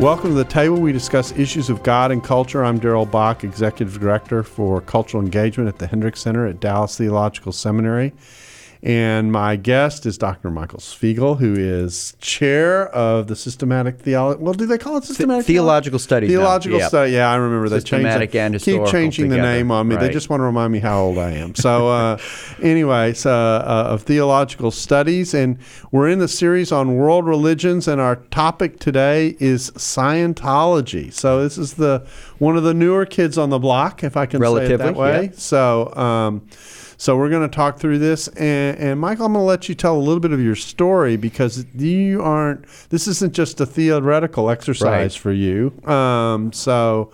Welcome to the table. We discuss issues of God and culture. I'm Darrell Bock, Executive Director for Cultural Engagement at the Hendricks Center at Dallas Theological Seminary. And my guest is Dr. Michael Svigel, who is chair of the systematic theology. Well, do they call it systematic theological studies? Theological Yep. study. Yeah, I remember they Systematic changed. and it. Keep changing the name on me. They just want to remind me how old I am. So, uh, anyway, so uh, of theological studies, and we're in the series on world religions, and our topic today is Scientology. So this is the one of the newer kids on the block, if I can say it that way. yeah. So, um, so we're going to talk through this, and, and Michael, I'm going to let you tell a little bit of your story because you aren't. This isn't just a theoretical exercise Right. for you. Um, so,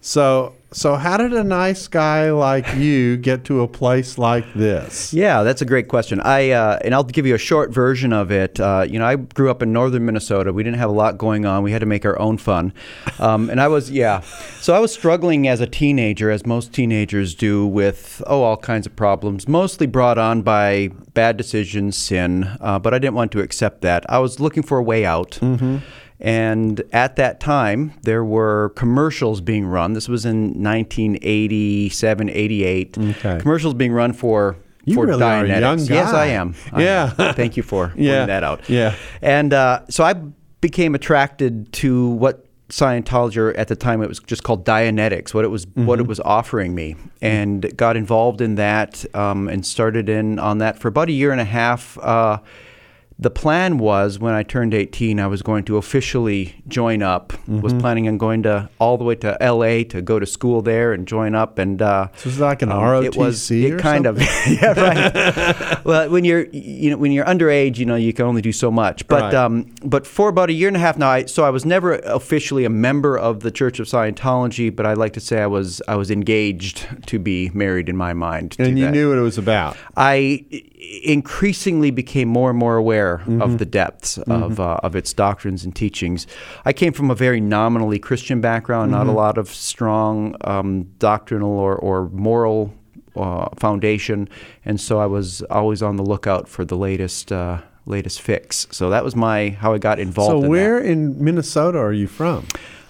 so, so, how did a nice guy like you get to a place like this? Yeah, that's a great question. I uh, and I'll give you a short version of it. Uh, you know, I grew up in northern Minnesota. We didn't have a lot going on. We had to make our own fun, um, and I was yeah. So I was struggling as a teenager, as most teenagers do, with oh all kinds of problems, mostly brought on by bad decisions, sin. Uh, but I didn't want to accept that. I was looking for a way out. And at that time, there were commercials being run. This was in 1987, 88. Okay. Commercials being run for You for really are a Dianetics. young Yes. I am. I Yeah. am. Thank you for Yeah. pointing that out. Yeah. And uh, so I became attracted to what Scientology, or at the time it was just called Dianetics, what it was, what Mm-hmm. it was offering me, and got involved in that um, and started in on that for about a year and a half. Uh, the plan was when I turned 18, I was going to officially join up. Mm-hmm. Was planning on going to all the way to LA to go to school there and join up. And uh, So it's like an um, ROTC It was it kind something? of yeah right. well, when you're you know when you're underage, you know you can only do so much. But Right. um, but for about a year and a half now, I, so I was never officially a member of the Church of Scientology, but I like to say I was I was engaged to be married in my mind. to And you that. knew what it was about. I increasingly became more and more aware Mm-hmm. of the depths of uh, of its doctrines and teachings. I came from a very nominally Christian background, not Mm-hmm. a lot of strong um, doctrinal or, or moral uh, foundation, and so I was always on the lookout for the latest uh, latest fix. So that was my how I got involved. So in where in Minnesota are you from?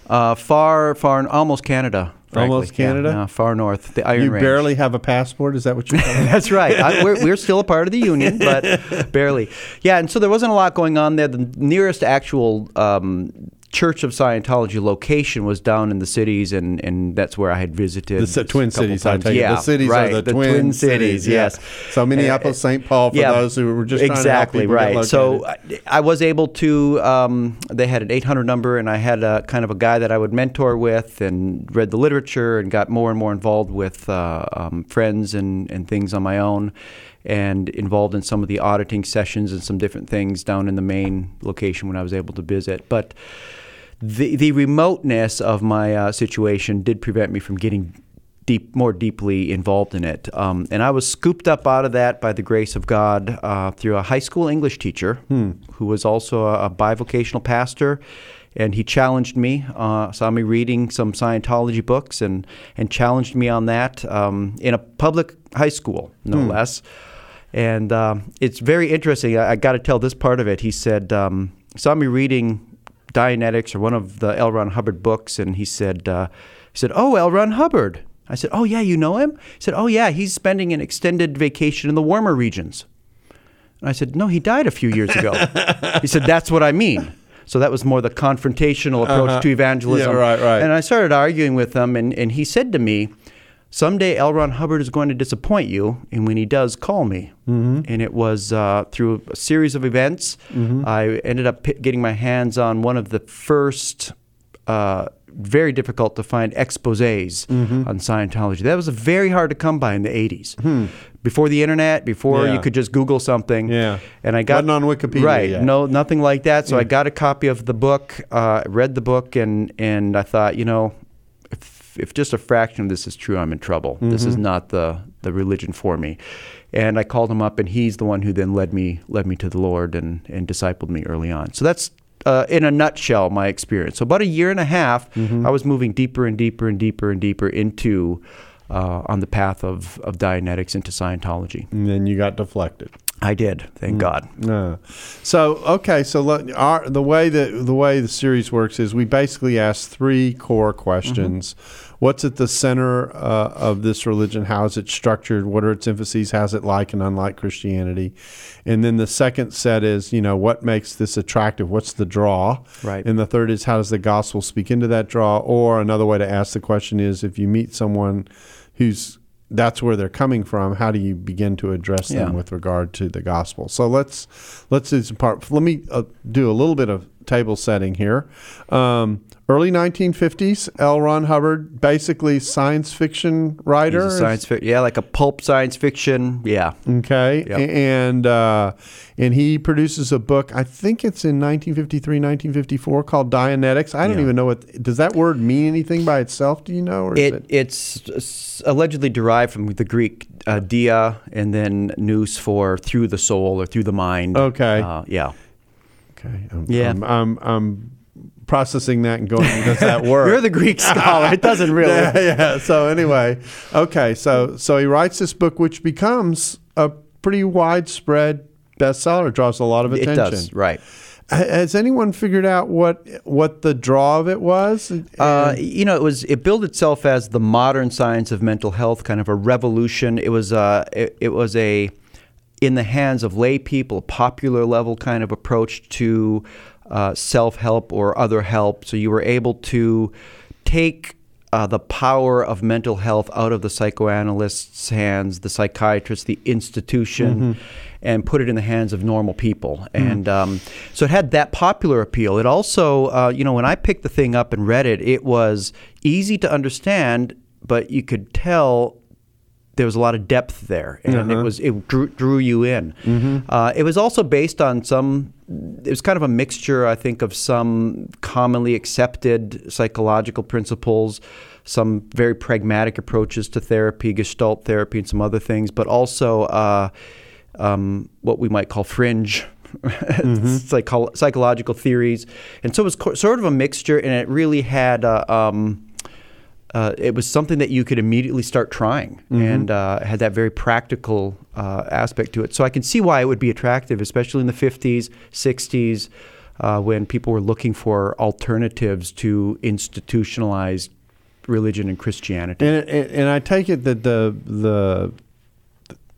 Uh, far, far, in almost Canada. Frankly. Almost Canada? yeah, far north, the Iron You Range. barely have a passport. Is that what you're? That's right. I, we're, we're still a part of the union, but barely. Yeah, and so there wasn't a lot going on there. The nearest actual um, Church of Scientology location was down in the cities, and, and that's where I had visited. The ci- Twin Cities, I take. Yeah, The cities right, are the, Twin, Cities. yeah. Yes. So Minneapolis, St. Paul, for yeah, those who were just exactly trying to help people right. So. I, I was able to. Um, they had an 800 number, and I had a kind of a guy that I would mentor with, and read the literature, and got more and more involved with uh, um, friends and and things on my own, and involved in some of the auditing sessions and some different things down in the main location when I was able to visit, but. The, the remoteness of my uh, situation did prevent me from getting deep, more deeply involved in it. Um, and I was scooped up out of that by the grace of God uh, through a high school English teacher who was also a, a bivocational pastor. And he challenged me, uh, saw me reading some Scientology books, and, and challenged me on that um, in a public high school, no less. And um, it's very interesting. I, I got to tell this part of it. He said, um, saw me reading Dianetics or one of the L. Ron Hubbard books, and he said, uh, he said, "Oh, L. Ron Hubbard." I said, "Oh yeah, you know him?" He said, "Oh yeah, he's spending an extended vacation in the warmer regions." And I said, "No, he died a few years ago." he said, "That's what I mean." So that was more the confrontational approach to evangelism. Uh-huh. Yeah, right, right. And I started arguing with him, and, and he said to me, Someday L. Ron Hubbard is going to disappoint you, and when he does, call me. Mm-hmm. And it was uh, through a series of events. I ended up p- getting my hands on one of the first uh, very difficult to find exposés Mm-hmm. on Scientology. That was very hard to come by in the 80s. Before the internet, before Hmm. Yeah. you could just Google something. Yeah. And I got Wasn't on Wikipedia Right. yet. No, nothing like that. So I got a copy of the book, uh, read the book, and and I thought, you know, if, if just a fraction of this is true, I'm in trouble. This Mm-hmm. is not the the religion for me. And I called him up, and he's the one who then led me led me to the Lord and and discipled me early on. So that's. Uh, in a nutshell, my experience. So about a year and a half, Mm-hmm. I was moving deeper and deeper and deeper and deeper into uh, on the path of of Dianetics into Scientology. And then you got deflected. I did, thank God. No. So okay, so let, our, the way that the way the series works is we basically ask three core questions. What's at the center uh, of this religion? How is it structured? What are its emphases? How's it like and unlike Christianity? And then the second set is, you know, what makes this attractive? What's the draw? Right. And the third is, how does the gospel speak into that draw? Or another way to ask the question is, if you meet someone who's that's where they're coming from. How do you begin to address them Yeah. with regard to the gospel? So let's let's do some part. Let me uh, do a little bit of table setting here. Um, early 1950s, L. Ron Hubbard, basically science fiction writer. Science fiction, yeah, like a pulp science fiction, yeah. Okay, Yep. And uh, and he produces a book. I think it's in 1953, 1954, called Dianetics. I don't Yeah. even know what does that word mean anything by itself. Do you know? Or is It it's allegedly derived from the Greek uh, dia and then nous for through the soul or through the mind. Okay. Uh, yeah. Okay. I'm, Yeah. I'm, I'm, I'm processing that and going, does that work? You're the Greek scholar. It doesn't really. yeah, yeah. So anyway, okay. So so he writes this book, which becomes a pretty widespread bestseller. It draws a lot of attention. It does, right. Has anyone figured out what what the draw of it was? Uh, you know, it was it billed itself as the modern science of mental health, kind of a revolution. It was uh, it, it was a in the hands of lay people, a popular level kind of approach to uh, self help or other help. So you were able to take uh, the power of mental health out of the psychoanalyst's hands, the psychiatrist, the institution, and put it in the hands of normal people. And um, so it had that popular appeal. It also, uh, you know, when I picked the thing up and read it, it was easy to understand, but you could tell there was a lot of depth there, and it was it drew, drew you in. Uh, it was also based on some. It was kind of a mixture, I think, of some commonly accepted psychological principles, some very pragmatic approaches to therapy, Gestalt therapy, and some other things, but also uh, um, what we might call fringe. psycho- psychological theories, and so it was co- sort of a mixture, and it really had uh, um, uh, it was something that you could immediately start trying and uh, had that very practical uh, aspect to it. So I can see why it would be attractive, especially in the 50s, 60s, uh, when people were looking for alternatives to institutionalized religion and Christianity. And, and and I take it that the the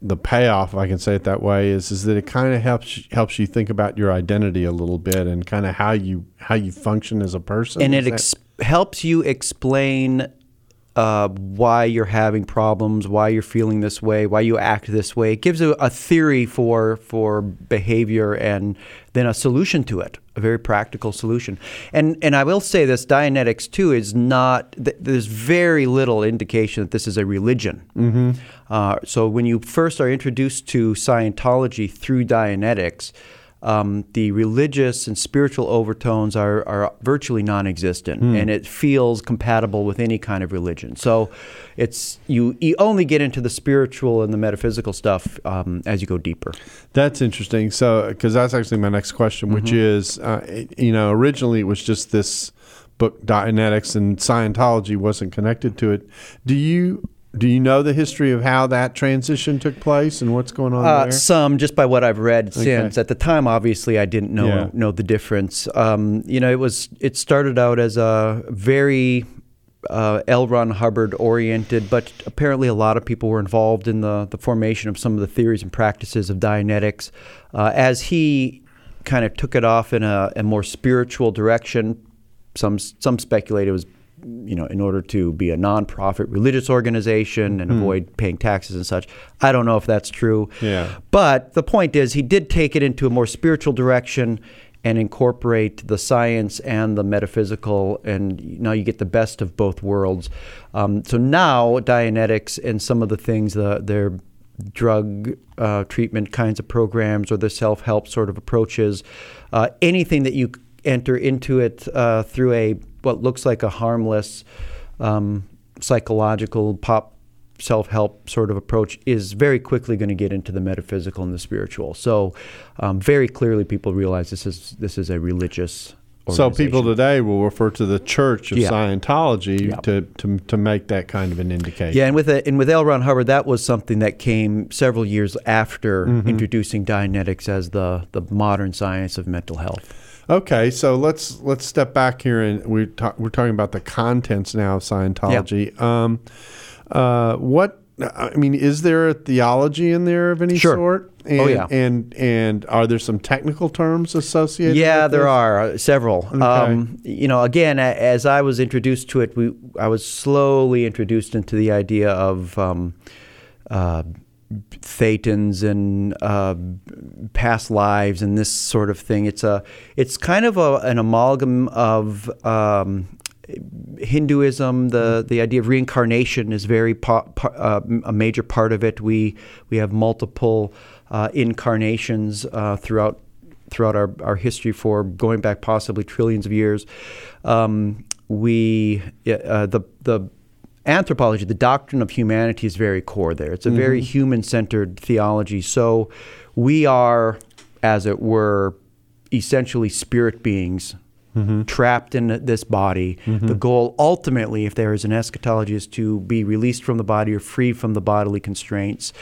the payoff, if I can say it that way, is is that it kind of helps helps you think about your identity a little bit and kind of how you how you function as a person. and Is it ex- helps you explain uh, why you're having problems, why you're feeling this way, why you act this way. It gives a, a theory for for behavior and then a solution to it, a very practical solution. And and I will say this: Dianetics too is not. Th- there's very little indication that this is a religion. Mm-hmm. Uh, so when you first are introduced to Scientology through Dianetics um, the religious and spiritual overtones are, are virtually non-existent, and it feels compatible with any kind of religion. So, it's you, you only get into the spiritual and the metaphysical stuff um, as you go deeper. That's interesting. So, because that's actually my next question, which Mm-hmm. is, uh, you know, originally it was just this book, Dianetics, and Scientology wasn't connected to it. Do you do you know the history of how that transition took place and what's going on Uh, there? some, just by what I've read since. At the time, obviously, I didn't know Yeah. know the difference. Um, you know, it was it started out as a very uh, L. Ron Hubbard oriented, but apparently a lot of people were involved in the the formation of some of the theories and practices of Dianetics. Uh, as he kind of took it off in a, a more spiritual direction, some some speculate it was you know in order to be a nonprofit religious organization and avoid paying taxes and such i don't know if that's true Yeah. but the point is he did take it into a more spiritual direction and incorporate the science and the metaphysical, and now you get the best of both worlds. Um, so now Dianetics and some of the things, the, their drug uh, treatment kinds of programs or the self-help sort of approaches, uh, anything that you enter into it uh, through a what looks like a harmless um, psychological pop self-help sort of approach is very quickly going to get into the metaphysical and the spiritual. So, um, very clearly, people realize this is this is a religious. So people today will refer to the Church of Yeah. Scientology Yeah. to, to to make that kind of an indication. Yeah, and with a, and with L. Ron Hubbard, that was something that came several years after Mm-hmm. introducing Dianetics as the the modern science of mental health. Okay, so let's let's step back here and we're ta- we're talking about the contents now of Scientology. Um, uh, what I mean is there a theology in there of any Sure. sort? And, Oh, yeah. And and are there some technical terms associated? Yeah, there this? are uh, several. Um, you know, again, as I was introduced to it, we I was slowly introduced into the idea of um, uh, thetans and uh, past lives and this sort of thing. It's a it's kind of a, an amalgam of um, Hinduism, the the idea of reincarnation is very po- pa- uh, a major part of it. We we have multiple uh, incarnations uh, throughout throughout our, our history for going back possibly trillions of years. Um, we uh, the the anthropology, the doctrine of humanity is very core there. It's a very mm-hmm. human centered theology. So we are, as it were, essentially spirit beings mm-hmm. trapped in this body. Mm-hmm. The goal ultimately, if there is an eschatology, is to be released from the body or free from the bodily constraints.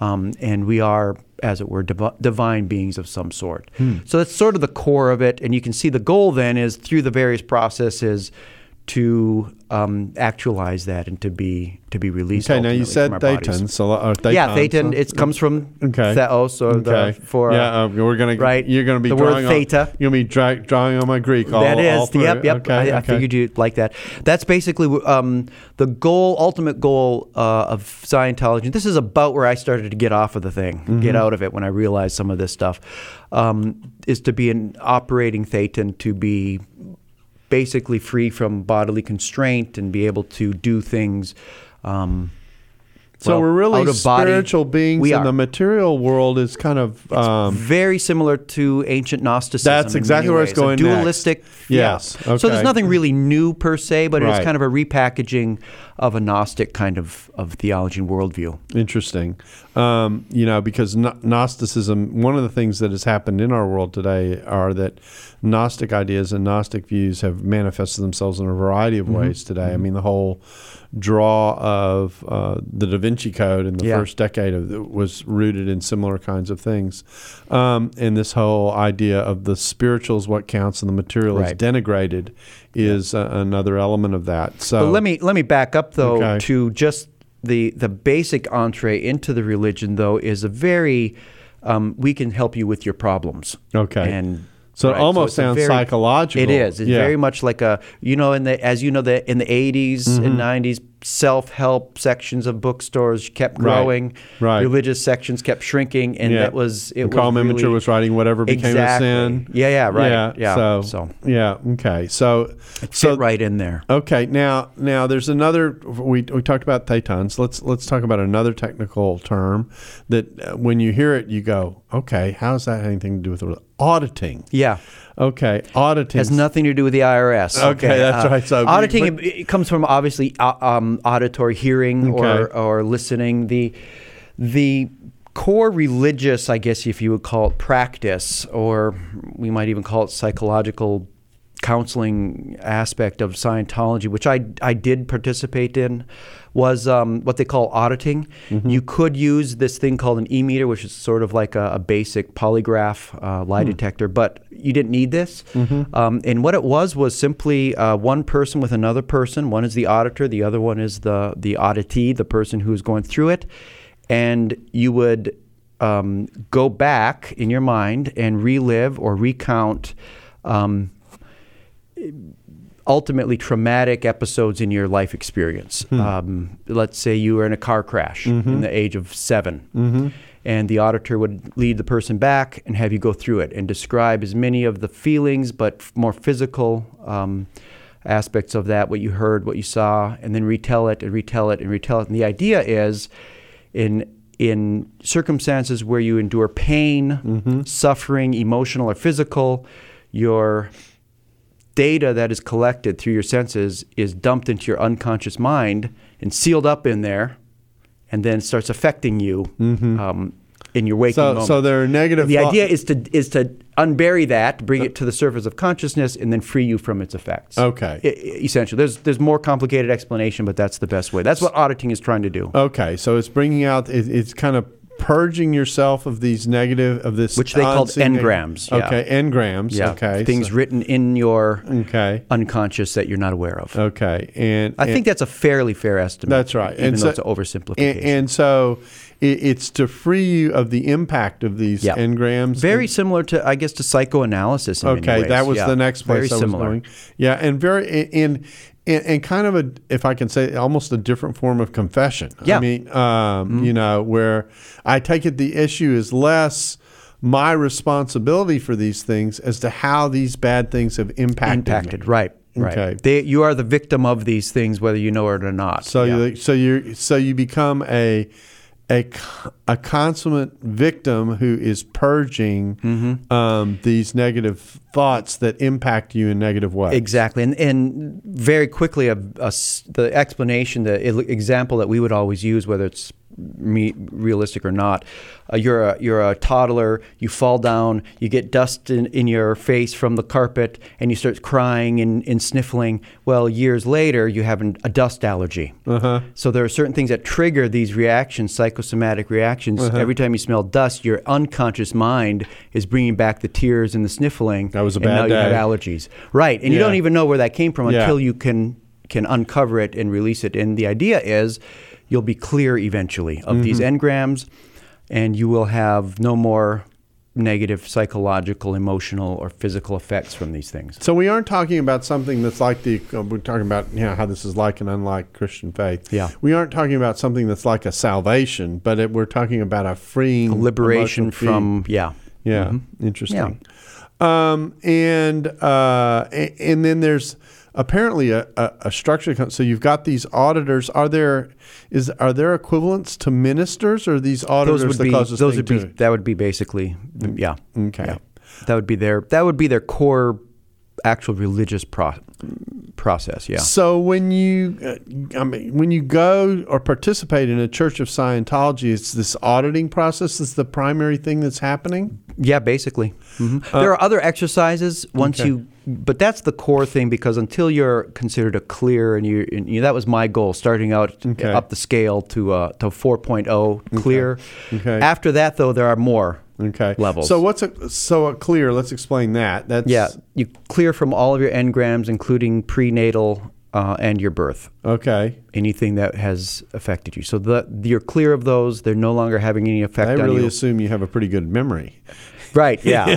Um, and we are, as it were, divi- divine beings of some sort. Hmm. So that's sort of the core of it. And you can see the goal then is through the various processes to um, actualize that and to be to be released. Okay, now you said from our bodies. Thetan. So, or Thetan, Yeah, Thetan. so- It comes from Okay. Theos or Okay. the for yeah, uh, we're gonna right. You're gonna be The word drawing on, theta. You're gonna be dra- drawing on my Greek. All, that all through yep, yep. Okay, I, I figured you'd like that. That's basically um, the goal, ultimate goal uh, of Scientology. This is about where I started to get off of the thing, Mm-hmm. get out of it when I realized some of this stuff, um, is to be an operating thetan, to be basically free from bodily constraint and be able to do things. Um, So well, we're really of body. spiritual beings, We and are. the material world is kind of um, very similar to ancient Gnosticism. That's exactly where it's ways. A going next. dualistic. Yes, Yeah. So there's nothing really new per se, but Right. it's kind of a repackaging of a Gnostic kind of, of theology and worldview. interesting. Um, you know, because Gnosticism, one of the things that has happened in our world today are that Gnostic ideas and Gnostic views have manifested themselves in a variety Mm-hmm. of ways today. I mean, the whole draw of uh, the Da Vinci Code in the Yeah. first decade of the, was rooted in similar kinds of things, um, and this whole idea of the spiritual is what counts and the material is denigrated is uh, another element of that. So But let me let me back up though Okay. to just the the basic entree into the religion though is a very um, we can help you with your problems. Okay. And So it almost a sounds very- psychological. It is. It's Yeah. very much like a you know in the as you know the in the 80s Mm-hmm. and 90s self help sections of bookstores kept growing. Right. Religious sections kept shrinking, and Yeah. that was it. And Carl was really, was writing whatever became exactly. a sin. Yeah, yeah, right. Yeah. So, So- yeah. Okay. So so fit right in there. Okay, now now there's another. We, we talked about thetans. Let's let's talk about another technical term that uh, when you hear it, you go, okay, how does that anything to do with auditing? Yeah. Okay, auditing has nothing to do with the IRS. Okay, that's right. So- auditing it, comes from obviously uh, um, auditory hearing or Okay. or listening. The the core religious, I guess, if you would call it practice, or we might even call it psychological counseling aspect of Scientology, which I, I did participate in, was um, what they call auditing. You could use this thing called an e meter, which is sort of like a, a basic polygraph uh, lie detector, but you didn't need this. Um, and what it was was simply uh, one person with another person. One is the auditor, the other one is the, the auditee, the person who's going through it. And you would um, go back in your mind and relive or recount um, ultimately traumatic episodes in your life experience. Um, let's say you were in a car crash in the age of 7 and the auditor would lead the person back and have you go through it and describe as many of the feelings, but more physical um, aspects of that, what you heard, what you saw, and then retell it and retell it and retell it. And the idea is, in in circumstances where you endure pain, suffering, emotional or physical, your data that is collected through your senses is dumped into your unconscious mind and sealed up in there, and then starts affecting you um, in your waking So, moment. so there are negative. the thought- idea is to is to unbury that, bring it to the surface of consciousness, and then free you from its effects. Okay. E- e- essentially, there's there's more complicated explanation, but that's the best way. That's what auditing is trying to do. Okay, so it's bringing out. It, it's kind of purging yourself of these negative of this, Which they called engrams, yeah. Okay, engrams. yeah, Okay, things so- written in your okay, unconscious that you're not aware of. okay, and I think that's a fairly fair estimate. That's right. even And though so- it's an oversimplification. and, and so it, it's to free you of the impact of these Yeah. engrams. very similar to, I guess, to psychoanalysis. Okay, that was Yeah, the next place Very I was going. Yeah, and very in and, and kind of a, if I can say, almost a different form of confession. Yeah. I mean, um, you know, where I take it the issue is less my responsibility for these things as to how these bad things have impacted. Impacted, me. right? Right. Okay. They, you are the victim of these things, whether you know it or not. So Yeah. you so you so you become a a a consummate victim who is purging Mm-hmm. um, these negative thoughts that impact you in negative ways. Exactly, and and very quickly, a, a the explanation, the example that we would always use, whether it's me, realistic or not, uh, you're a you're a toddler, you fall down, you get dust in, in your face from the carpet, and you start crying and, and sniffling. Well, years later, you have an, a dust allergy. Uh-huh. So there are certain things that trigger these reactions, psychosomatic reactions. Every time you smell dust, your unconscious mind is bringing back the tears and the sniffling. That was a and bad now you have allergies. Right, and you don't even know where that came from Yeah. until you can can uncover it and release it. And the idea is, you'll be clear eventually of these Mm-hmm. engrams, and you will have no more negative psychological, emotional, or physical effects from these things. So we aren't talking about something that's like the uh, we're talking about you know how this is like and unlike Christian faith. Yeah. We aren't talking about something that's like a salvation, but it, we're talking about a freeing Liberation emotional freeing. from yeah. Yeah, interesting. Um, and uh, and then there's apparently a, a, a structure. So you've got these auditors. Are there is are there equivalents to ministers, or are these auditors those would the be closest those thing would be to that would be basically yeah Okay. yeah. that would be their that would be their core actual religious pro- process yeah So when you, uh, I mean, when you go or participate in a Church of Scientology, it's this auditing process is the primary thing that's happening. yeah basically hmm there are other exercises once Uh, okay. you but that's the core thing because until you're considered a clear and you, and you that was my goal starting out Okay. up the scale to uh, to 4.0 clear Okay. after that though there are more Okay. levels So what's a so a clear? Let's explain that. That's yeah you clear from all of your engrams including prenatal uh, and your birth Okay. anything that has affected you. So the, you're clear of those. They're no longer having any effect I really you. assume you have a pretty good memory. Right. Yeah.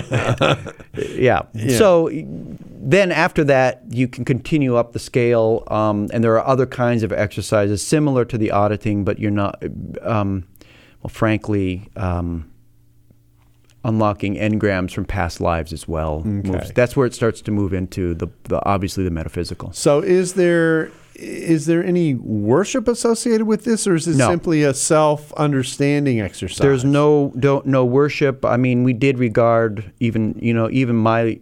yeah. So then after that, you can continue up the scale, um, and there are other kinds of exercises similar to the auditing, but you're not. Um, well, frankly. Um, Unlocking engrams from past lives as well. Moves- That's where it starts to move into the, the obviously the metaphysical. So is there is there any worship associated with this, or is it No. simply a self understanding exercise? There's no don't no worship. I mean, we did regard even you know even my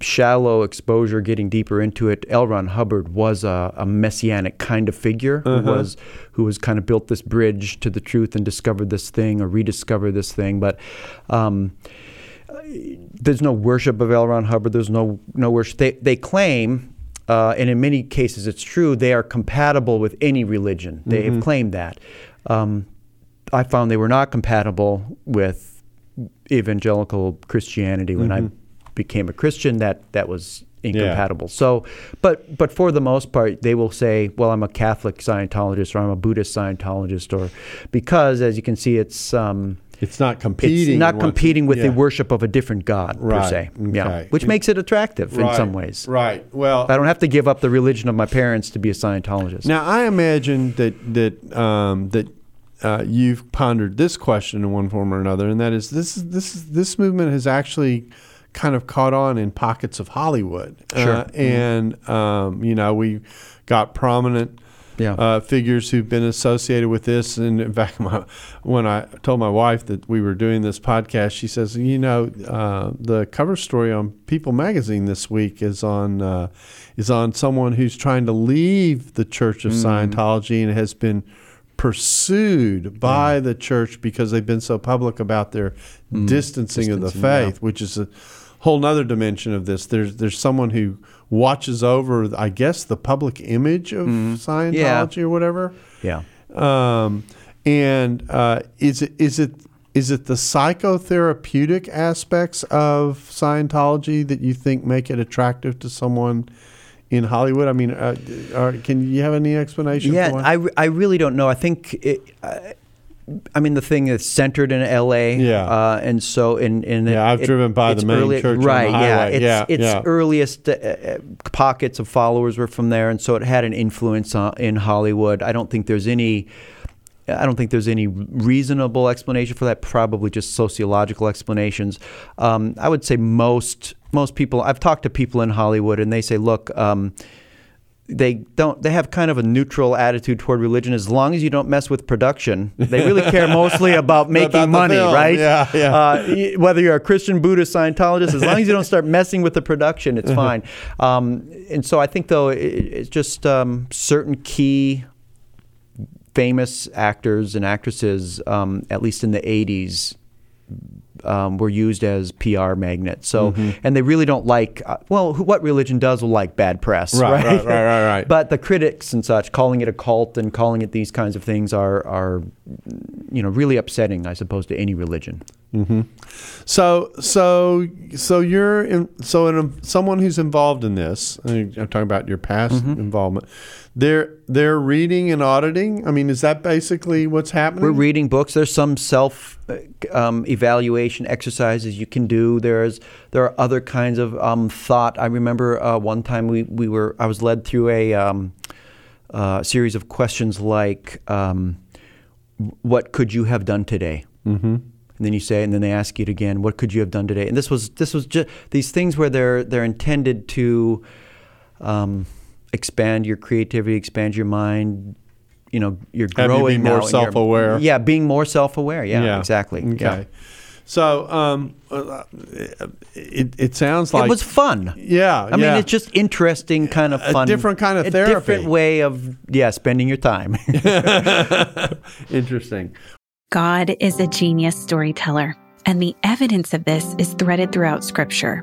shallow exposure, getting deeper into it. L. Ron Hubbard was a, a messianic kind of figure who was who was kind of built this bridge to the truth and discovered this thing or rediscovered this thing, but. Um, there's no worship of L. Ron Hubbard. There's no no worship. They they claim, uh, and in many cases it's true, they are compatible with any religion. They have claimed that. Um, I found they were not compatible with evangelical Christianity when I became a Christian. That that was incompatible. So, but but for the most part, they will say, "Well, I'm a Catholic Scientologist, or I'm a Buddhist Scientologist," or because, as you can see, it's. Um, It's not competing. it's not competing with yeah. the worship of a different god per Right, se. Yeah, okay. which makes it attractive in some ways. Right. Well, I don't have to give up the religion of my parents to be a Scientologist. Now I imagine that that um, that uh, you've pondered this question in one form or another, and that is this this this movement has actually kind of caught on in pockets of Hollywood. Sure. Uh, and um, you know we got prominent Yeah. uh, figures who've been associated with this. And in fact, my, when I told my wife that we were doing this podcast, she says, "You know, uh, the cover story on People Magazine this week is on uh, is on someone who's trying to leave the Church of Scientology and has been." Pursued by the church because they've been so public about their distancing, of the Distancing, yeah. faith, which is a whole nother dimension of this. There's there's someone who watches over, I guess, the public image of Scientology or whatever. yeah. Um, and uh, is it is it is it the psychotherapeutic aspects of Scientology that you think make it attractive to someone in Hollywood? I mean, uh, are, can you have any explanation? Yeah? I, I really don't know. I think it, uh, I mean the thing is centered in L.A. Yeah. uh, and so in in Yeah, I've driven by the main church on the right? yeah, its, Yeah, its yeah. earliest uh, uh, pockets of followers were from there, and so it had an influence on, in Hollywood. I don't think there's any. I don't think there's any reasonable explanation for that. Probably just sociological explanations. Um, I would say most most people. I've talked to people in Hollywood, and they say, "Look, um, they don't. They have kind of a neutral attitude toward religion. As long as you don't mess with production, they really care mostly about making About money, film. right? Yeah, yeah. Uh, whether you're a Christian, Buddhist, Scientologist, as long as you don't start messing with the production, it's fine. Um, and so I think though it, it's just um, certain key famous actors and actresses, um, at least in the 80s, um, were used as PR magnets. So, Mm-hmm. and they really don't like, uh, well, who, what religion does will like bad press, Right, right? right, right, right, right. But the critics and such, calling it a cult and calling it these kinds of things are, are you know, really upsetting, I suppose, to any religion. So, so, so you're in, so in someone who's involved in this. I'm talking about your past Mm-hmm. involvement. They're they're reading and auditing. I mean, is that basically what's happening? We're reading books. There's some self uh, um, evaluation exercises you can do. There's there are other kinds of um, thought. I remember uh, one time we, we were I was led through a um, uh, series of questions like, um, "What could you have done today?" Mm-hmm. And then you say, and then they ask you it again, "What could you have done today?" And this was this was just these things where they're they're intended to um, expand your creativity, expand your mind. You know, you're Have you growing be more now and you're- self-aware? Yeah, being more self-aware. Yeah, exactly. Okay. Yeah. So, um, uh, it it sounds like it was fun. Yeah, I mean, it's just interesting, kind of fun, A fun, different kind of a therapy. different way of yeah spending your time. interesting. God is a genius storyteller, and the evidence of this is threaded throughout Scripture.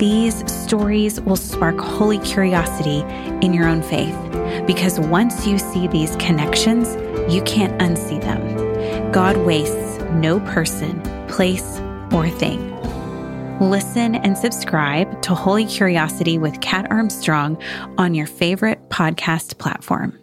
These stories will spark holy curiosity in your own faith because once you see these connections, you can't unsee them. God wastes no person, place, or thing. Listen and subscribe to Holy Curiosity with Kat Armstrong on your favorite podcast platform.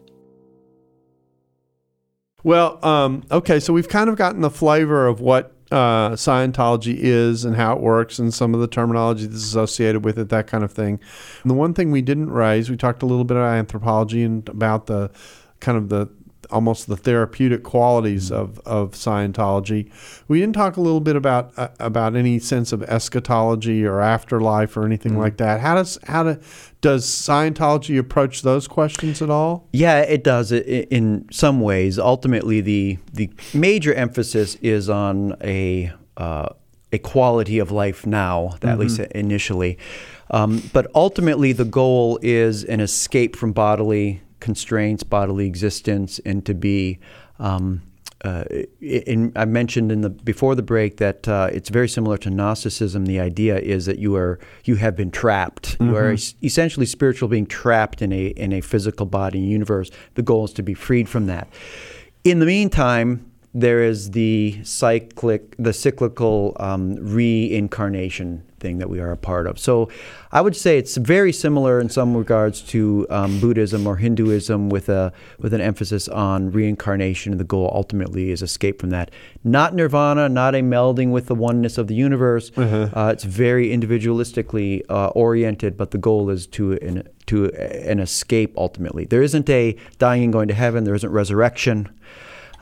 Well, um, okay, so we've kind of gotten the flavor of what uh, Scientology is and how it works and some of the terminology that's associated with it, that kind of thing. And the one thing we didn't raise, we talked a little bit about anthropology and about the kind of the almost the therapeutic qualities of, of Scientology. We didn't talk a little bit about uh, about any sense of eschatology or afterlife or anything like that. How does how do, does Scientology approach those questions at all? Yeah, it does. i- i- In some ways, ultimately, the the major emphasis is on a uh, a quality of life now, at least initially. Um, but ultimately, the goal is an escape from bodily constraints, bodily existence, and to be. Um, uh, in, I mentioned in the before the break that uh, it's very similar to Gnosticism. The idea is that you are you have been trapped. You are es- essentially spiritual being trapped in a in a physical body universe. The goal is to be freed from that. In the meantime, there is the cyclic, the cyclical um, reincarnation thing that we are a part of. So I would say it's very similar in some regards to um, Buddhism or Hinduism, with a with an emphasis on reincarnation, and the goal ultimately is escape from that. Not nirvana, not a melding with the oneness of the universe. Uh, it's very individualistically uh, oriented, but the goal is to an, to an escape ultimately. There isn't a dying and going to heaven. There isn't resurrection.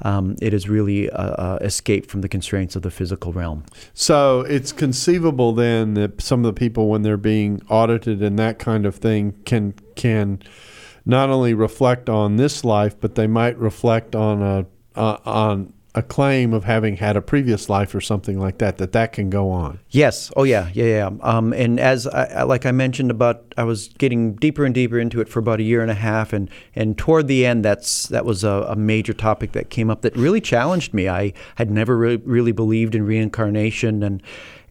Um, it is really a, a escape from the constraints of the physical realm. So it's conceivable then that some of the people, when they're being audited and that kind of thing, can can not only reflect on this life, but they might reflect on a uh, on a claim of having had a previous life or something like that. That that can go on. Yes. Oh, yeah. Yeah. Yeah. Um, and as I, like I mentioned about, I was getting deeper and deeper into it for about a year and a half, and and toward the end, that's that was a, a major topic that came up that really challenged me. I had never really, really believed in reincarnation, and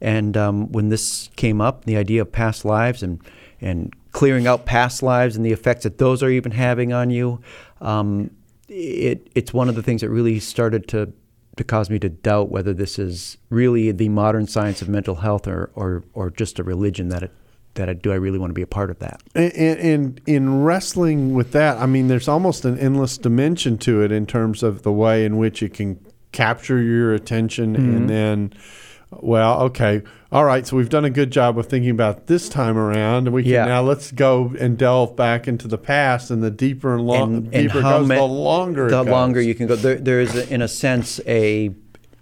and um, when this came up, the idea of past lives and and clearing out past lives and the effects that those are even having on you. Um, it, it's one of the things that really started to to cause me to doubt whether this is really the modern science of mental health or or, or just a religion that it that I, do I really want to be a part of that? And, and in wrestling with that, I mean, there's almost an endless dimension to it in terms of the way in which it can capture your attention and mm-hmm. then. Well, okay. All right. So we've done a good job of thinking about this time around, and we can Yeah. now let's go and delve back into the past. And the deeper and, long, and, deeper and goes, ma- the longer. the it goes. longer you can go. There, there is, a, in a sense, a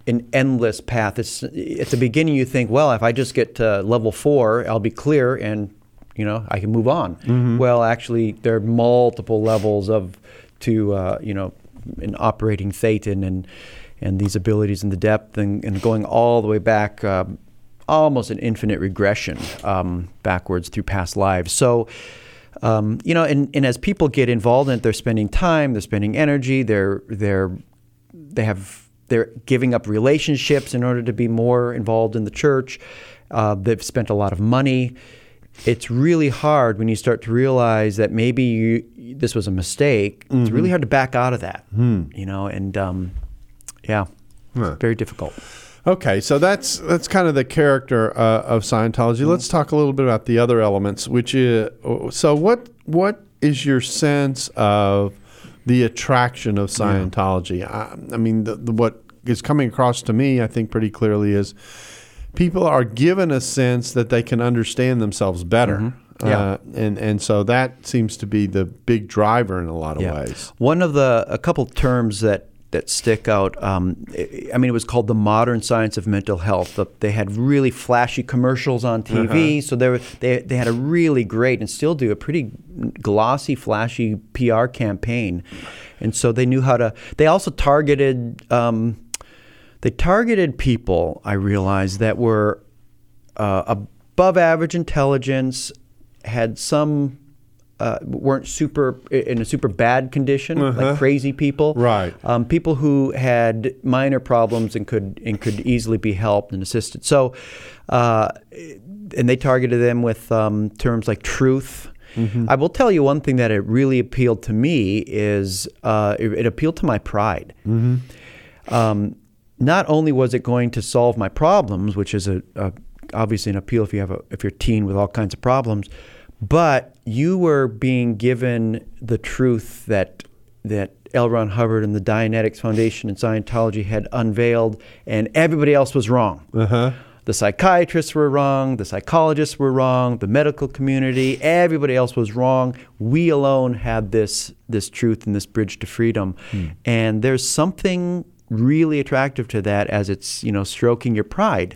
an endless path. It's, at the beginning, you think, well, if I just get to level four, I'll be clear, and you know, I can move on. Mm-hmm. Well, actually, there are multiple levels of to uh, you know, in operating Thetan and and these abilities and the depth and, and going all the way back. Um, almost an infinite regression um, backwards through past lives. So, um, you know, and, and as people get involved in it, they're spending time, they're spending energy, they're they're they have they're giving up relationships in order to be more involved in the church. Uh, they've spent a lot of money. It's really hard when you start to realize that maybe you, this was a mistake. It's really hard to back out of that, you know, and um, yeah, Huh. very difficult. Okay, so that's that's kind of the character uh, of Scientology. Let's talk a little bit about the other elements. Which is so what what is your sense of the attraction of Scientology? I, I mean, the, the, what is coming across to me, I think, pretty clearly is people are given a sense that they can understand themselves better. Yeah. Uh, and and so that seems to be the big driver in a lot of ways. One of the a couple terms that that stick out. Um, I mean, it was called the modern science of mental health. The- They had really flashy commercials on TV, so they, were, they they had a really great and still do a pretty glossy, flashy PR campaign, and so they knew how to. They also targeted. Um, they targeted people. I realized that were uh, above average intelligence, had some uh, weren't super in a super bad condition, like crazy people. Right. Um, people who had minor problems and could and could easily be helped and assisted. So, uh, and they targeted them with um, terms like truth. I will tell you one thing that it really appealed to me is uh, it, it appealed to my pride. Um, not only was it going to solve my problems, which is a, a obviously an appeal if you have a if you're a teen with all kinds of problems, but you were being given the truth that that L. Ron Hubbard and the Dianetics Foundation and Scientology had unveiled, and everybody else was wrong. Uh-huh. The psychiatrists were wrong, the psychologists were wrong, the medical community, everybody else was wrong. We alone had this this truth and this bridge to freedom. Hmm. And there's something really attractive to that as it's, you know, stroking your pride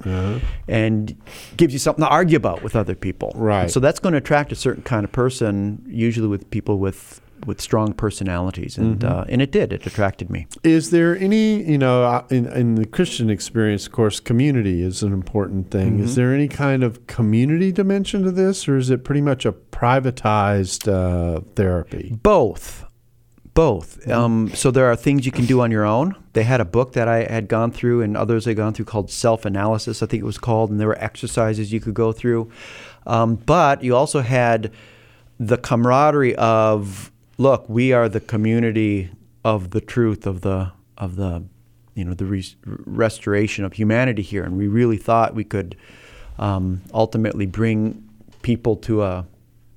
and gives you something to argue about with other people. Right. And so that's going to attract a certain kind of person, usually with people with with strong personalities, and uh, and it did. It attracted me. Is there any, you know, uh, in, in the Christian experience, of course, community is an important thing. Is there any kind of community dimension to this, or is it pretty much a privatized uh, therapy? Both. Both. Um, so there are things you can do on your own. They had a book that I had gone through and others had gone through called Self Analysis, I think it was called, and there were exercises you could go through. Um, but you also had the camaraderie of, look, we are the community of the truth of the of the you know the re- restoration of humanity here, and we really thought we could um, ultimately bring people to a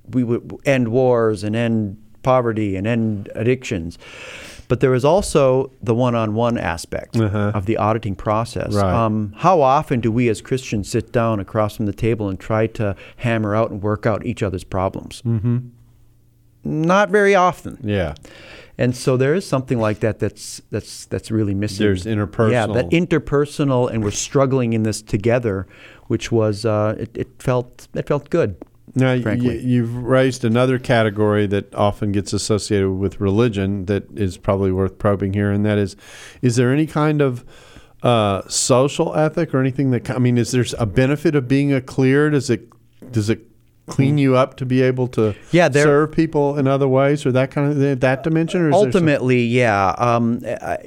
we would end wars and end poverty and end addictions. But there is also the one-on-one aspect Uh-huh. of the auditing process. Right. Um, how often do we as Christians sit down across from the table and try to hammer out and work out each other's problems? Mm-hmm. Not very often. Yeah. And so there is something like that that's that's that's really missing. There's interpersonal. Yeah, that interpersonal, and we're struggling in this together, which was uh, it, it felt it felt good. Now, y- you've raised another category that often gets associated with religion that is probably worth probing here, and that is is there any kind of uh, social ethic or anything that, I mean, is there a benefit of being a clear? Does it, does it clean you up to be able to Yeah, there- serve people in other ways or that kind of that dimension? Or is there some- Ultimately, yeah. Um, I,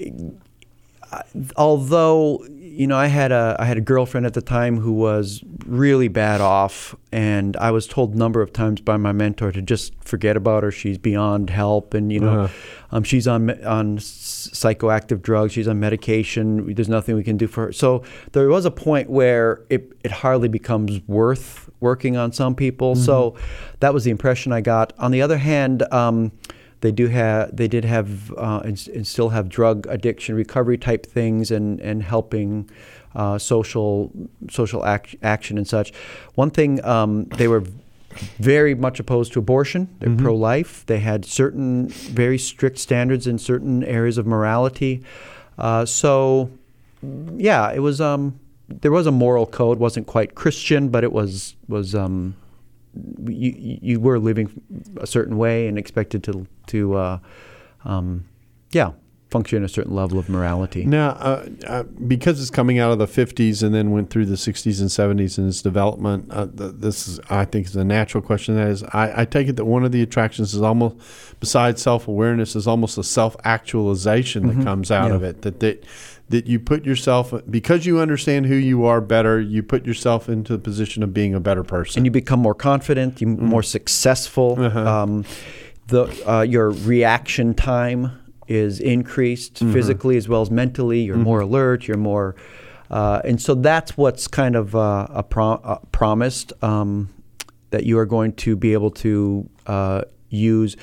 I, although you know, I had a I had a girlfriend at the time who was really bad off, and I was told a number of times by my mentor to just forget about her. She's beyond help, and you know, Uh-huh. um, she's on on psychoactive drugs. She's on medication. There's nothing we can do for her. So there was a point where it it hardly becomes worth working on some people. So that was the impression I got. On the other hand. Um, they do have they did have uh, and, and still have drug addiction recovery type things and and helping uh, social social ac- action and such. One thing um, they were very much opposed to abortion. They're pro-life. They had certain very strict standards in certain areas of morality. Uh, so yeah, it was um, there was a moral code. wasn't quite Christian, but it was was um, you you were living a certain way and expected to to uh, um, yeah function a certain level of morality. Now, uh, uh, because it's coming out of the 50s and then went through the 60s and 70s in its development, uh, th- this is, I think, is a natural question. That is, I, I take it that one of the attractions is almost, besides self awareness, is almost a self actualization that comes out Yeah. of it. That that that you put yourself because you understand who you are better, you put yourself into the position of being a better person. and you become more confident, you more successful. Um, the uh, your reaction time is increased physically as well as mentally. You're more alert. You're more, uh, and so that's what's kind of uh, a pro- uh, promised um, that you are going to be able to uh, use.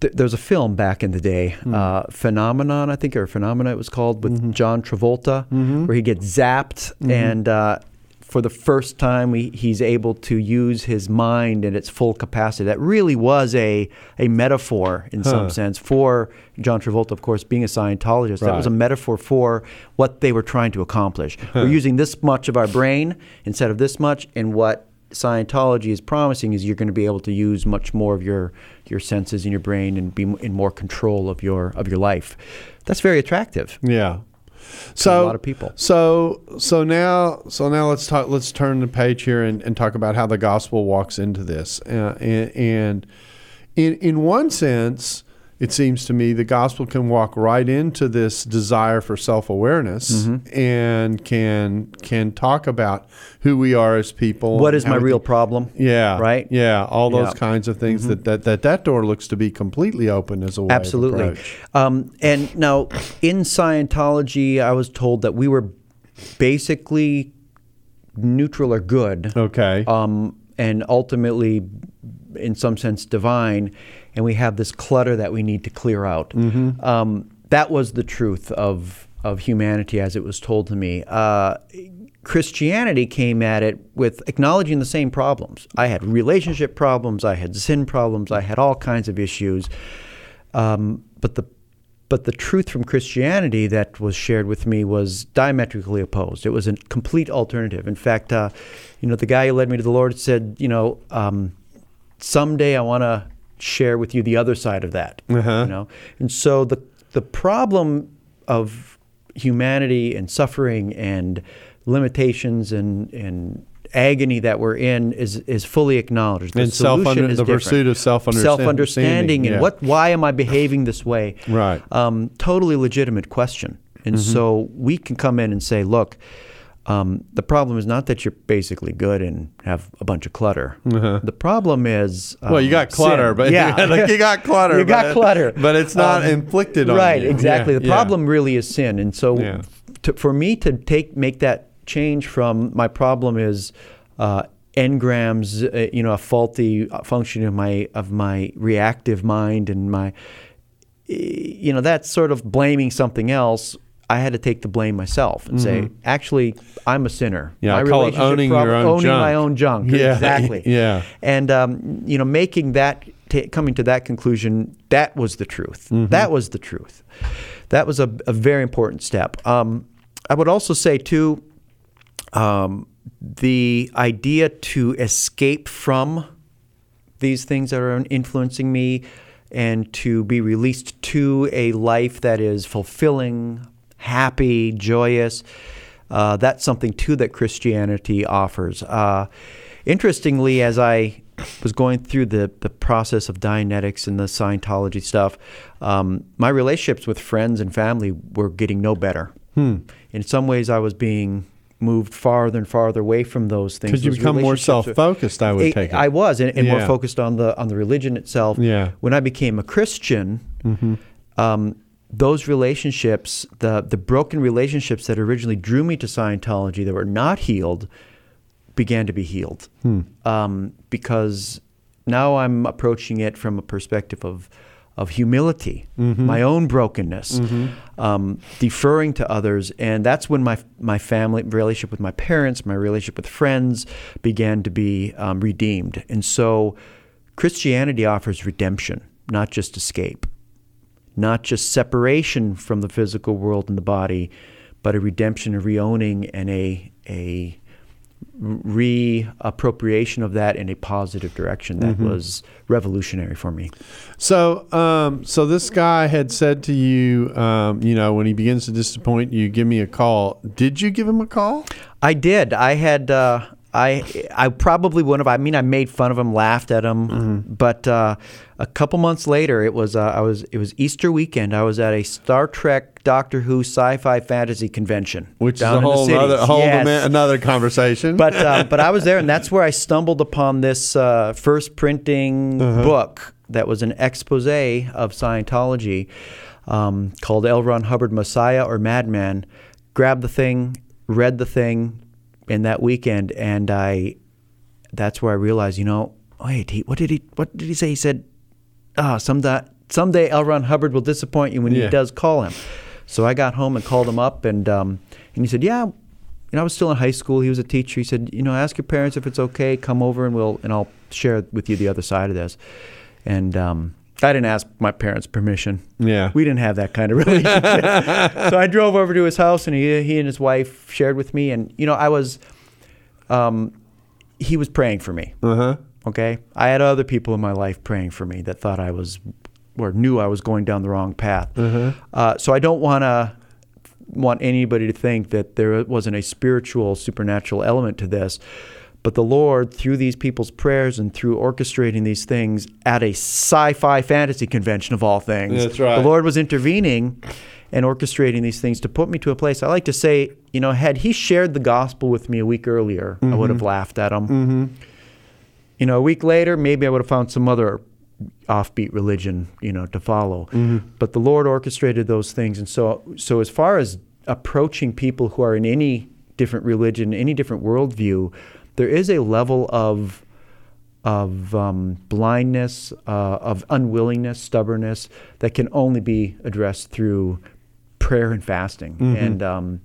Th- There's a film back in the day, uh, Phenomenon, I think, or Phenomena it was called, with John Travolta, where he gets zapped, and uh, for the first time he, he's able to use his mind in its full capacity. That really was a, a metaphor, in some sense, for John Travolta, of course, being a Scientologist. That was a metaphor for what they were trying to accomplish. We're using this much of our brain instead of this much, and what Scientology is promising is you're going to be able to use much more of your your senses in your brain and be in more control of your of your life. That's very attractive. Yeah. So a lot of people. So so now so now let's talk. Let's turn the page here and, and talk about how the gospel walks into this. Uh, and, and in in one sense, it seems to me the gospel can walk right into this desire for self awareness Mm-hmm. and can can talk about who we are as people. What is my real can- problem? Yeah. Right? Yeah. All those Yeah. Mm-hmm. kinds of things that, that that that door looks to be completely open as a way. Absolutely. Um, and now in Scientology, I was told that we were basically neutral or good. Okay. um, and ultimately, in some sense, divine, and we have this clutter that we need to clear out. Um, that was the truth of of humanity as it was told to me. Uh, Christianity came at it with acknowledging the same problems. I had relationship problems, I had sin problems, I had all kinds of issues. Um, but the but the truth from Christianity that was shared with me was diametrically opposed. It was a complete alternative. In fact, uh, you know, the guy who led me to the Lord said, you know, um, someday I want to share with you the other side of that. Uh-huh. You know, and so the the problem of humanity and suffering and limitations and and agony that we're in is is fully acknowledged. The And self solution under- is the different. pursuit of self-understand- self-understanding, and yeah. what why am I behaving this way? Right. Um, totally legitimate question. And Mm-hmm. so we can come in and say, look, Um, the problem is not that you're basically good and have a bunch of clutter. The problem is Uh-huh. Well, you um, got clutter, sin. but yeah, like you got clutter. You got but- clutter, but it's not Um, inflicted on right, you. Right, exactly. Yeah, the yeah. problem really is sin, and so Yeah. to, for me to take make that change from my problem is uh, engrams, uh, you know, a faulty function of my of my reactive mind and my, you know, that's sort of blaming something else. I had to take the blame myself and say, actually, I'm a sinner. Mm-hmm. Yeah, my I call it owning your own owning my own junk. Yeah, exactly. yeah. And um, you know, making that ta coming to that conclusion, that was the truth. Mm-hmm. That was the truth. That was a, a very important step. Um, I would also say too, um, the idea to escape from these things that are influencing me and to be released to a life that is fulfilling, happy, joyous. Uh, that's something too that Christianity offers. Uh, interestingly, as I was going through the, the process of Dianetics and the Scientology stuff, um, my relationships with friends and family were getting no better. In some ways, I was being moved farther and farther away from those things. Because you become more self-focused, I would I- take it. I was, and, and more focused on the on the religion itself. Yeah. When I became a Christian, Mm-hmm. um, those relationships, the the broken relationships that originally drew me to Scientology that were not healed, began to be healed. Hmm. Um, because now I'm approaching it from a perspective of of humility, Mm-hmm. my own brokenness, um, deferring to others, and that's when my my family relationship with my parents, my relationship with friends, began to be um, redeemed. And so, Christianity offers redemption, not just escape, not just separation from the physical world and the body, but a redemption, a reowning, and a a reappropriation of that in a positive direction that was revolutionary for me. So, um, so this guy had said to you, um, you know, when he begins to disappoint you, give me a call. Did you give him a call? I did. I had. Uh, I I probably wouldn't have. I mean, I made fun of him, laughed at him, but uh, a couple months later, it was uh, I was it was Easter weekend. I was at a Star Trek, Doctor Who, sci-fi fantasy convention, Which down is a whole other, whole Yes. ama- another conversation. but uh, but I was there, and that's where I stumbled upon this uh, first printing book that was an expose of Scientology um, called L. Ron Hubbard Messiah or Madman. Grabbed the thing, read the thing in that weekend, and I that's where I realized, you know, wait, he, what did he what did he say? He said, ah, someday someday L. Ron Hubbard will disappoint you when Yeah. he does call him. So I got home and called him up, and um, and he said, yeah. You know, I was still in high school. He was a teacher. He said, you know, ask your parents if it's okay. Come over and we'll and I'll share with you the other side of this. And um, I didn't ask my parents' permission. Yeah. we didn't have that kind of relationship. so I drove over to his house, and he he and his wife shared with me. And you know, I was, um, he was praying for me. uh huh. Okay. I had other people in my life praying for me that thought I was or knew I was going down the wrong path. Uh, so I don't want to want anybody to think that there wasn't a spiritual, supernatural element to this. But the Lord, through these people's prayers and through orchestrating these things at a sci fi fantasy convention of all things, That's right. the Lord was intervening and orchestrating these things to put me to a place. I like to say, you know, had He shared the gospel with me a week earlier, I mm-hmm. would have laughed at Him mm-hmm. you know, a week later, maybe I would have found some other offbeat religion, you know, to follow. Mm-hmm. But the Lord orchestrated those things, and so so as far as approaching people who are in any different religion, any different worldview, there is a level of of um, blindness, uh, of unwillingness, stubbornness that can only be addressed through prayer and fasting. And um,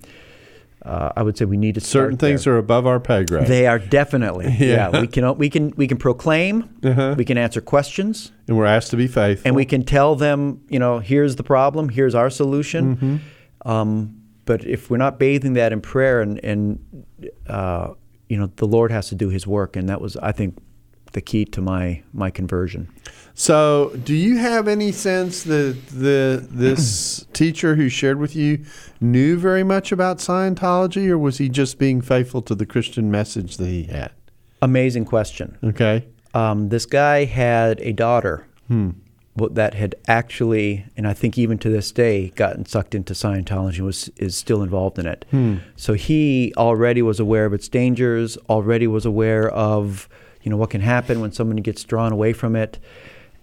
uh, I would say we need to start Certain things there. are above our pay grade. They are definitely. Yeah. Yeah. we can we can we can proclaim, Uh-huh. we can answer questions, and we're asked to be faithful. and we can tell them, you know, here's the problem, here's our solution. Mm-hmm. Um, but if we're not bathing that in prayer, and and uh, you know, the Lord has to do His work, and that was, I think, the key to my my conversion. So, do you have any sense that the this teacher who shared with you knew very much about Scientology, or was he just being faithful to the Christian message that he had? Amazing question. Okay. Um, this guy had a daughter, what that had actually, and I think even to this day, gotten sucked into Scientology was is still involved in it. Hmm. So he already was aware of its dangers. Already was aware of you know what can happen when someone gets drawn away from it,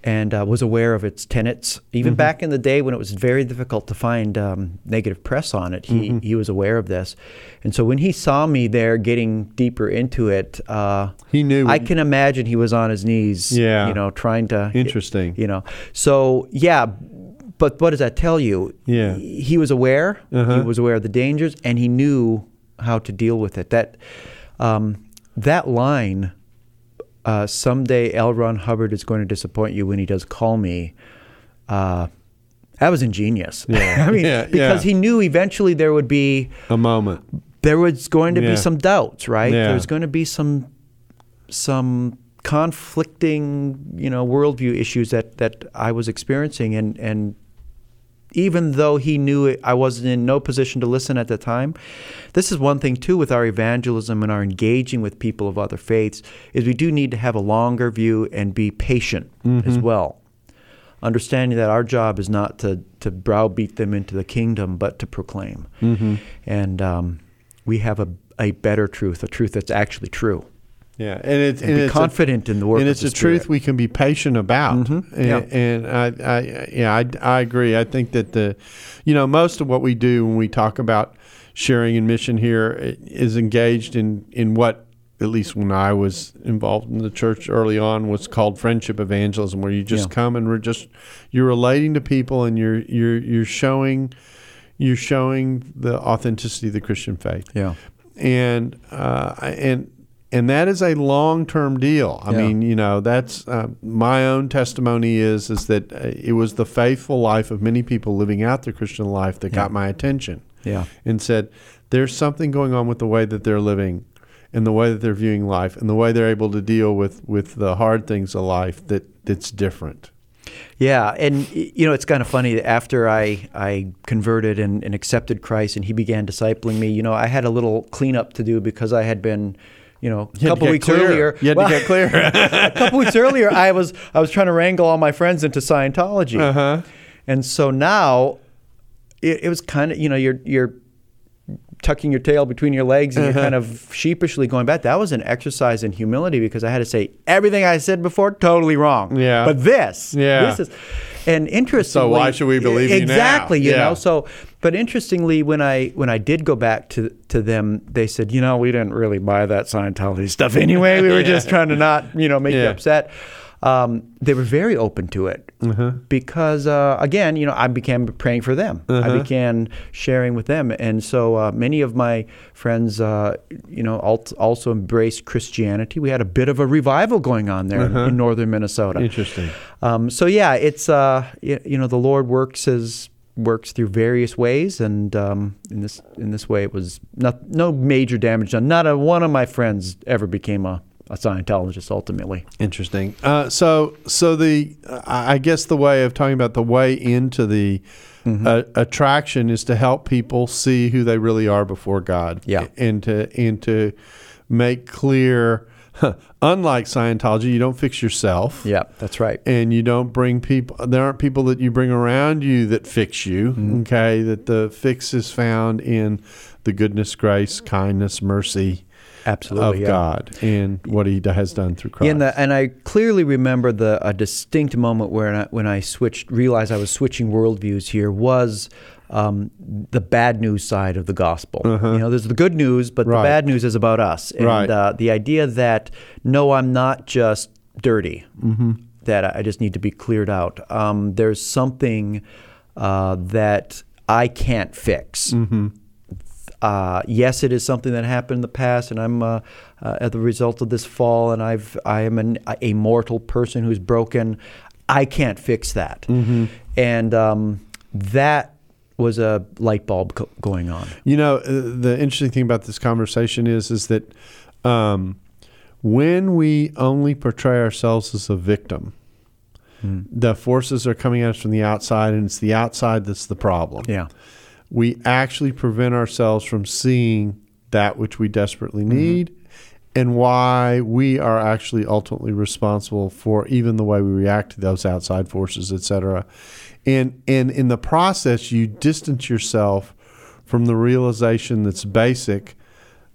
and uh, was aware of its tenets. Even back in the day when it was very difficult to find um, negative press on it, he he was aware of this, and so when he saw me there getting deeper into it, uh, He knew I can imagine he was on his knees, Yeah. you know, trying to Interesting. you know. So yeah, but what does that tell you? Yeah. he, he was aware. Uh-huh. He was aware of the dangers, and he knew how to deal with it. That um, that line. Uh, someday L. Ron Hubbard is going to disappoint you when he does call me. Uh, that was ingenious. Yeah. I mean, Yeah, because yeah. he knew eventually there would be A moment. there was going to be some doubts, right? Yeah. There was going to be some some conflicting, you know, worldview issues that that I was experiencing, and and even though he knew it, I wasn't in no position to listen at the time. This is one thing too with our evangelism and our engaging with people of other faiths is we do need to have a longer view and be patient as well. Understanding that our job is not to, to browbeat them into the kingdom, but to proclaim. And um, we have a, a better truth, a truth that's actually true. Yeah, and it's And and be it's confident a, in the work and it's the a truth we can be patient about. Mhm, And, yeah. and I, I, yeah, I, I agree. I think that the, you know, most of what we do when we talk about sharing and mission here is engaged in in what. At least when I was involved in the church early on, was called friendship evangelism, where you just Yeah. come and we're just you're relating to people and you're you're you're showing you're showing the authenticity of the Christian faith Yeah. and uh, and and that is a long term deal. I Yeah. mean, you know, that's uh, my own testimony is is that uh, it was the faithful life of many people living out their Christian life that got my attention Yeah. and said, "There's something going on with the way that they're living." And the way that they're viewing life, and the way they're able to deal with, with the hard things of life, that that's different. Yeah, and you know it's kind of funny. That after I I converted and, and accepted Christ, and He began discipling me, you know, I had a little cleanup to do because I had been, you know, a You had to couple weeks clear. earlier. You had well, to get clear. a couple weeks earlier, I was I was trying to wrangle all my friends into Scientology, Uh-huh. and so now it, it was kind of you know you're you're tucking your tail between your legs and Uh-huh. you're kind of sheepishly going back. That was an exercise in humility because I had to say everything I said before totally wrong. Yeah. but this, Yeah. this is. And interestingly, so why should we believe you now? exactly? You Yeah. know, so but interestingly, when I when I did go back to to them, they said, you know, we didn't really buy that Scientology stuff anyway. We were just trying to not, you know, make you upset. Um, they were very open to it Uh-huh. because, uh, again, you know, I began praying for them. I Uh-huh. began sharing with them, and so uh, many of my friends, uh, you know, also embraced Christianity. We had a bit of a revival going on there in- in, northern Minnesota. Uh-huh. Interesting. Um, so yeah, it's uh, you know, the Lord works as works through various ways, and um, in this in this way, it was not no major damage done. Not a one of my friends ever became a, a Scientologist ultimately. Interesting. Uh, so, so the I guess the way of talking about the way into the Mm-hmm. uh, attraction is to help people see who they really are before God. Yeah. and to and to make clear. Unlike Scientology, you don't fix yourself. Yeah, that's right. And you don't bring people. There aren't people that you bring around you that fix you. Mm-hmm. Okay, that the fix is found in the goodness, grace, kindness, mercy Absolutely, of yeah. God and what He has done through Christ. The, and I clearly remember the a distinct moment where I, when I switched, realized I was switching worldviews here was um, the bad news side of the gospel. You know, there's the good news, but Uh-huh. Right. the bad news is about us, and Right. uh, the idea that no, I'm not just dirty. Mm-hmm. That I just need to be cleared out. Um, there's something uh, that I can't fix. Mm-hmm. Uh, yes, it is something that happened in the past, and I'm uh, uh, a result of this fall, and I've I am an, a mortal person who's broken. I can't fix that, Mm-hmm. and um, that was a light bulb co- going on. You know, uh, the interesting thing about this conversation is is that um, when we only portray ourselves as a victim, Hmm. the forces are coming at us from the outside, and it's the outside that's the problem. Yeah, We actually prevent ourselves from seeing that which we desperately Mm-hmm. need, and why we are actually ultimately responsible for even the way we react to those outside forces, etc. And and in the process, you distance yourself from the realization that's basic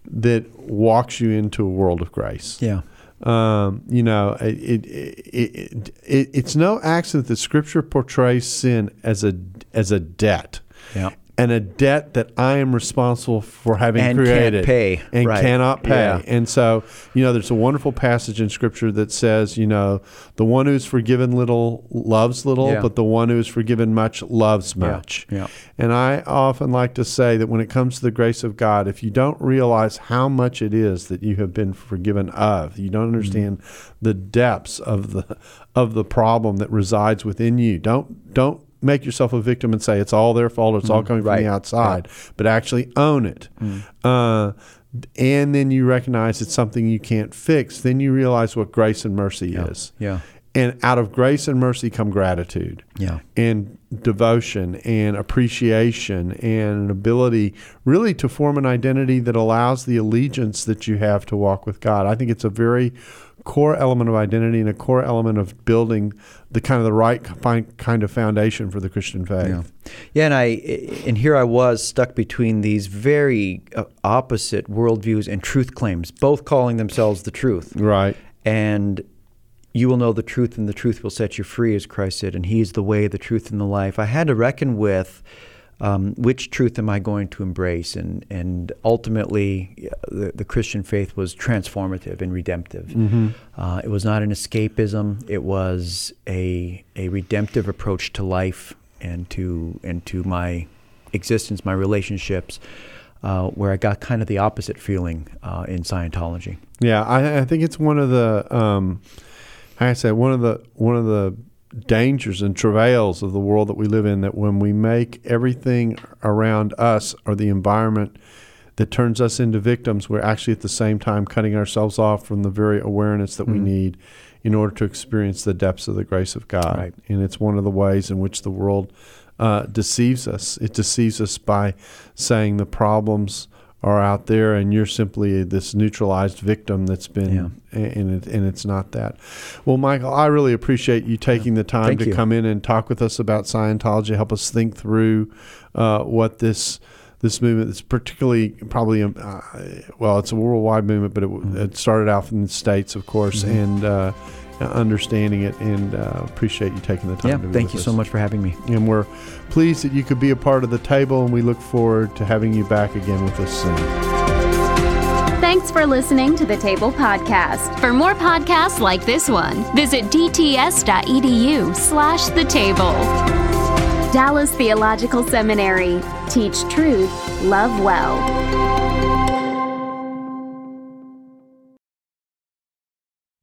that walks you into a world of grace. Yeah. Um, you know, it, it, it, it, it's no accident that Scripture portrays sin as a as a debt. Yeah. And a debt that I am responsible for having And created pay. and Right. cannot pay. Yeah. And so, you know, there's a wonderful passage in Scripture that says, you know, the one who's forgiven little loves little, Yeah. but the one who is forgiven much loves much. Yeah. And I often like to say that when it comes to the grace of God, if you don't realize how much it is that you have been forgiven of, you don't mm-hmm. understand the depths of the of the problem that resides within you. Don't don't make yourself a victim and say it's all their fault, it's all coming from the outside, but actually own it. Uh, and then you recognize it's something you can't fix. Then you realize what grace and mercy is. Yeah. And out of grace and mercy come gratitude Yeah. and devotion and appreciation and an ability really to form an identity that allows the allegiance that you have to walk with God. I think it's a very core element of identity and a core element of building the kind of the right kind of foundation for the Christian faith. Yeah. Yeah, and I and here I was stuck between these very uh, opposite worldviews and truth claims, both calling themselves the truth. Right. And you will know the truth, and the truth will set you free, as Christ said. And He is the way, the truth, and the life. I had to reckon with um, which truth am I going to embrace, and and ultimately, the, the Christian faith was transformative and redemptive. Uh, it was not an escapism; it was a a redemptive approach to life and to and to my existence, my relationships. Uh, where I got kind of the opposite feeling uh, in Scientology. Yeah, I, I think it's one of the, um, like I said, one of the one of the dangers and travails of the world that we live in. That when we make everything around us or the environment that turns us into victims, we're actually at the same time cutting ourselves off from the very awareness that we need in order to experience the depths of the grace of God. Right. And it's one of the ways in which the world uh, deceives us. It deceives us by saying the problems are out there and you're simply this neutralized victim that's been and it, and it's not that. Well, Michael, I really appreciate you taking the time Thank to you. come in and talk with us about Scientology, help us think through uh, what this this movement is particularly probably um, uh, well, it's a worldwide movement, but it, Mm-hmm. it started out in the states, of course, and uh, understanding it. And uh, appreciate you taking the time. Yeah, to be thank with you us. so much for having me. And we're pleased that you could be a part of the table, and we look forward to having you back again with us soon. Thanks for listening to the Table Podcast. For more podcasts like this one, visit dts.edu slash the table. Dallas Theological Seminary. Teach truth, love well.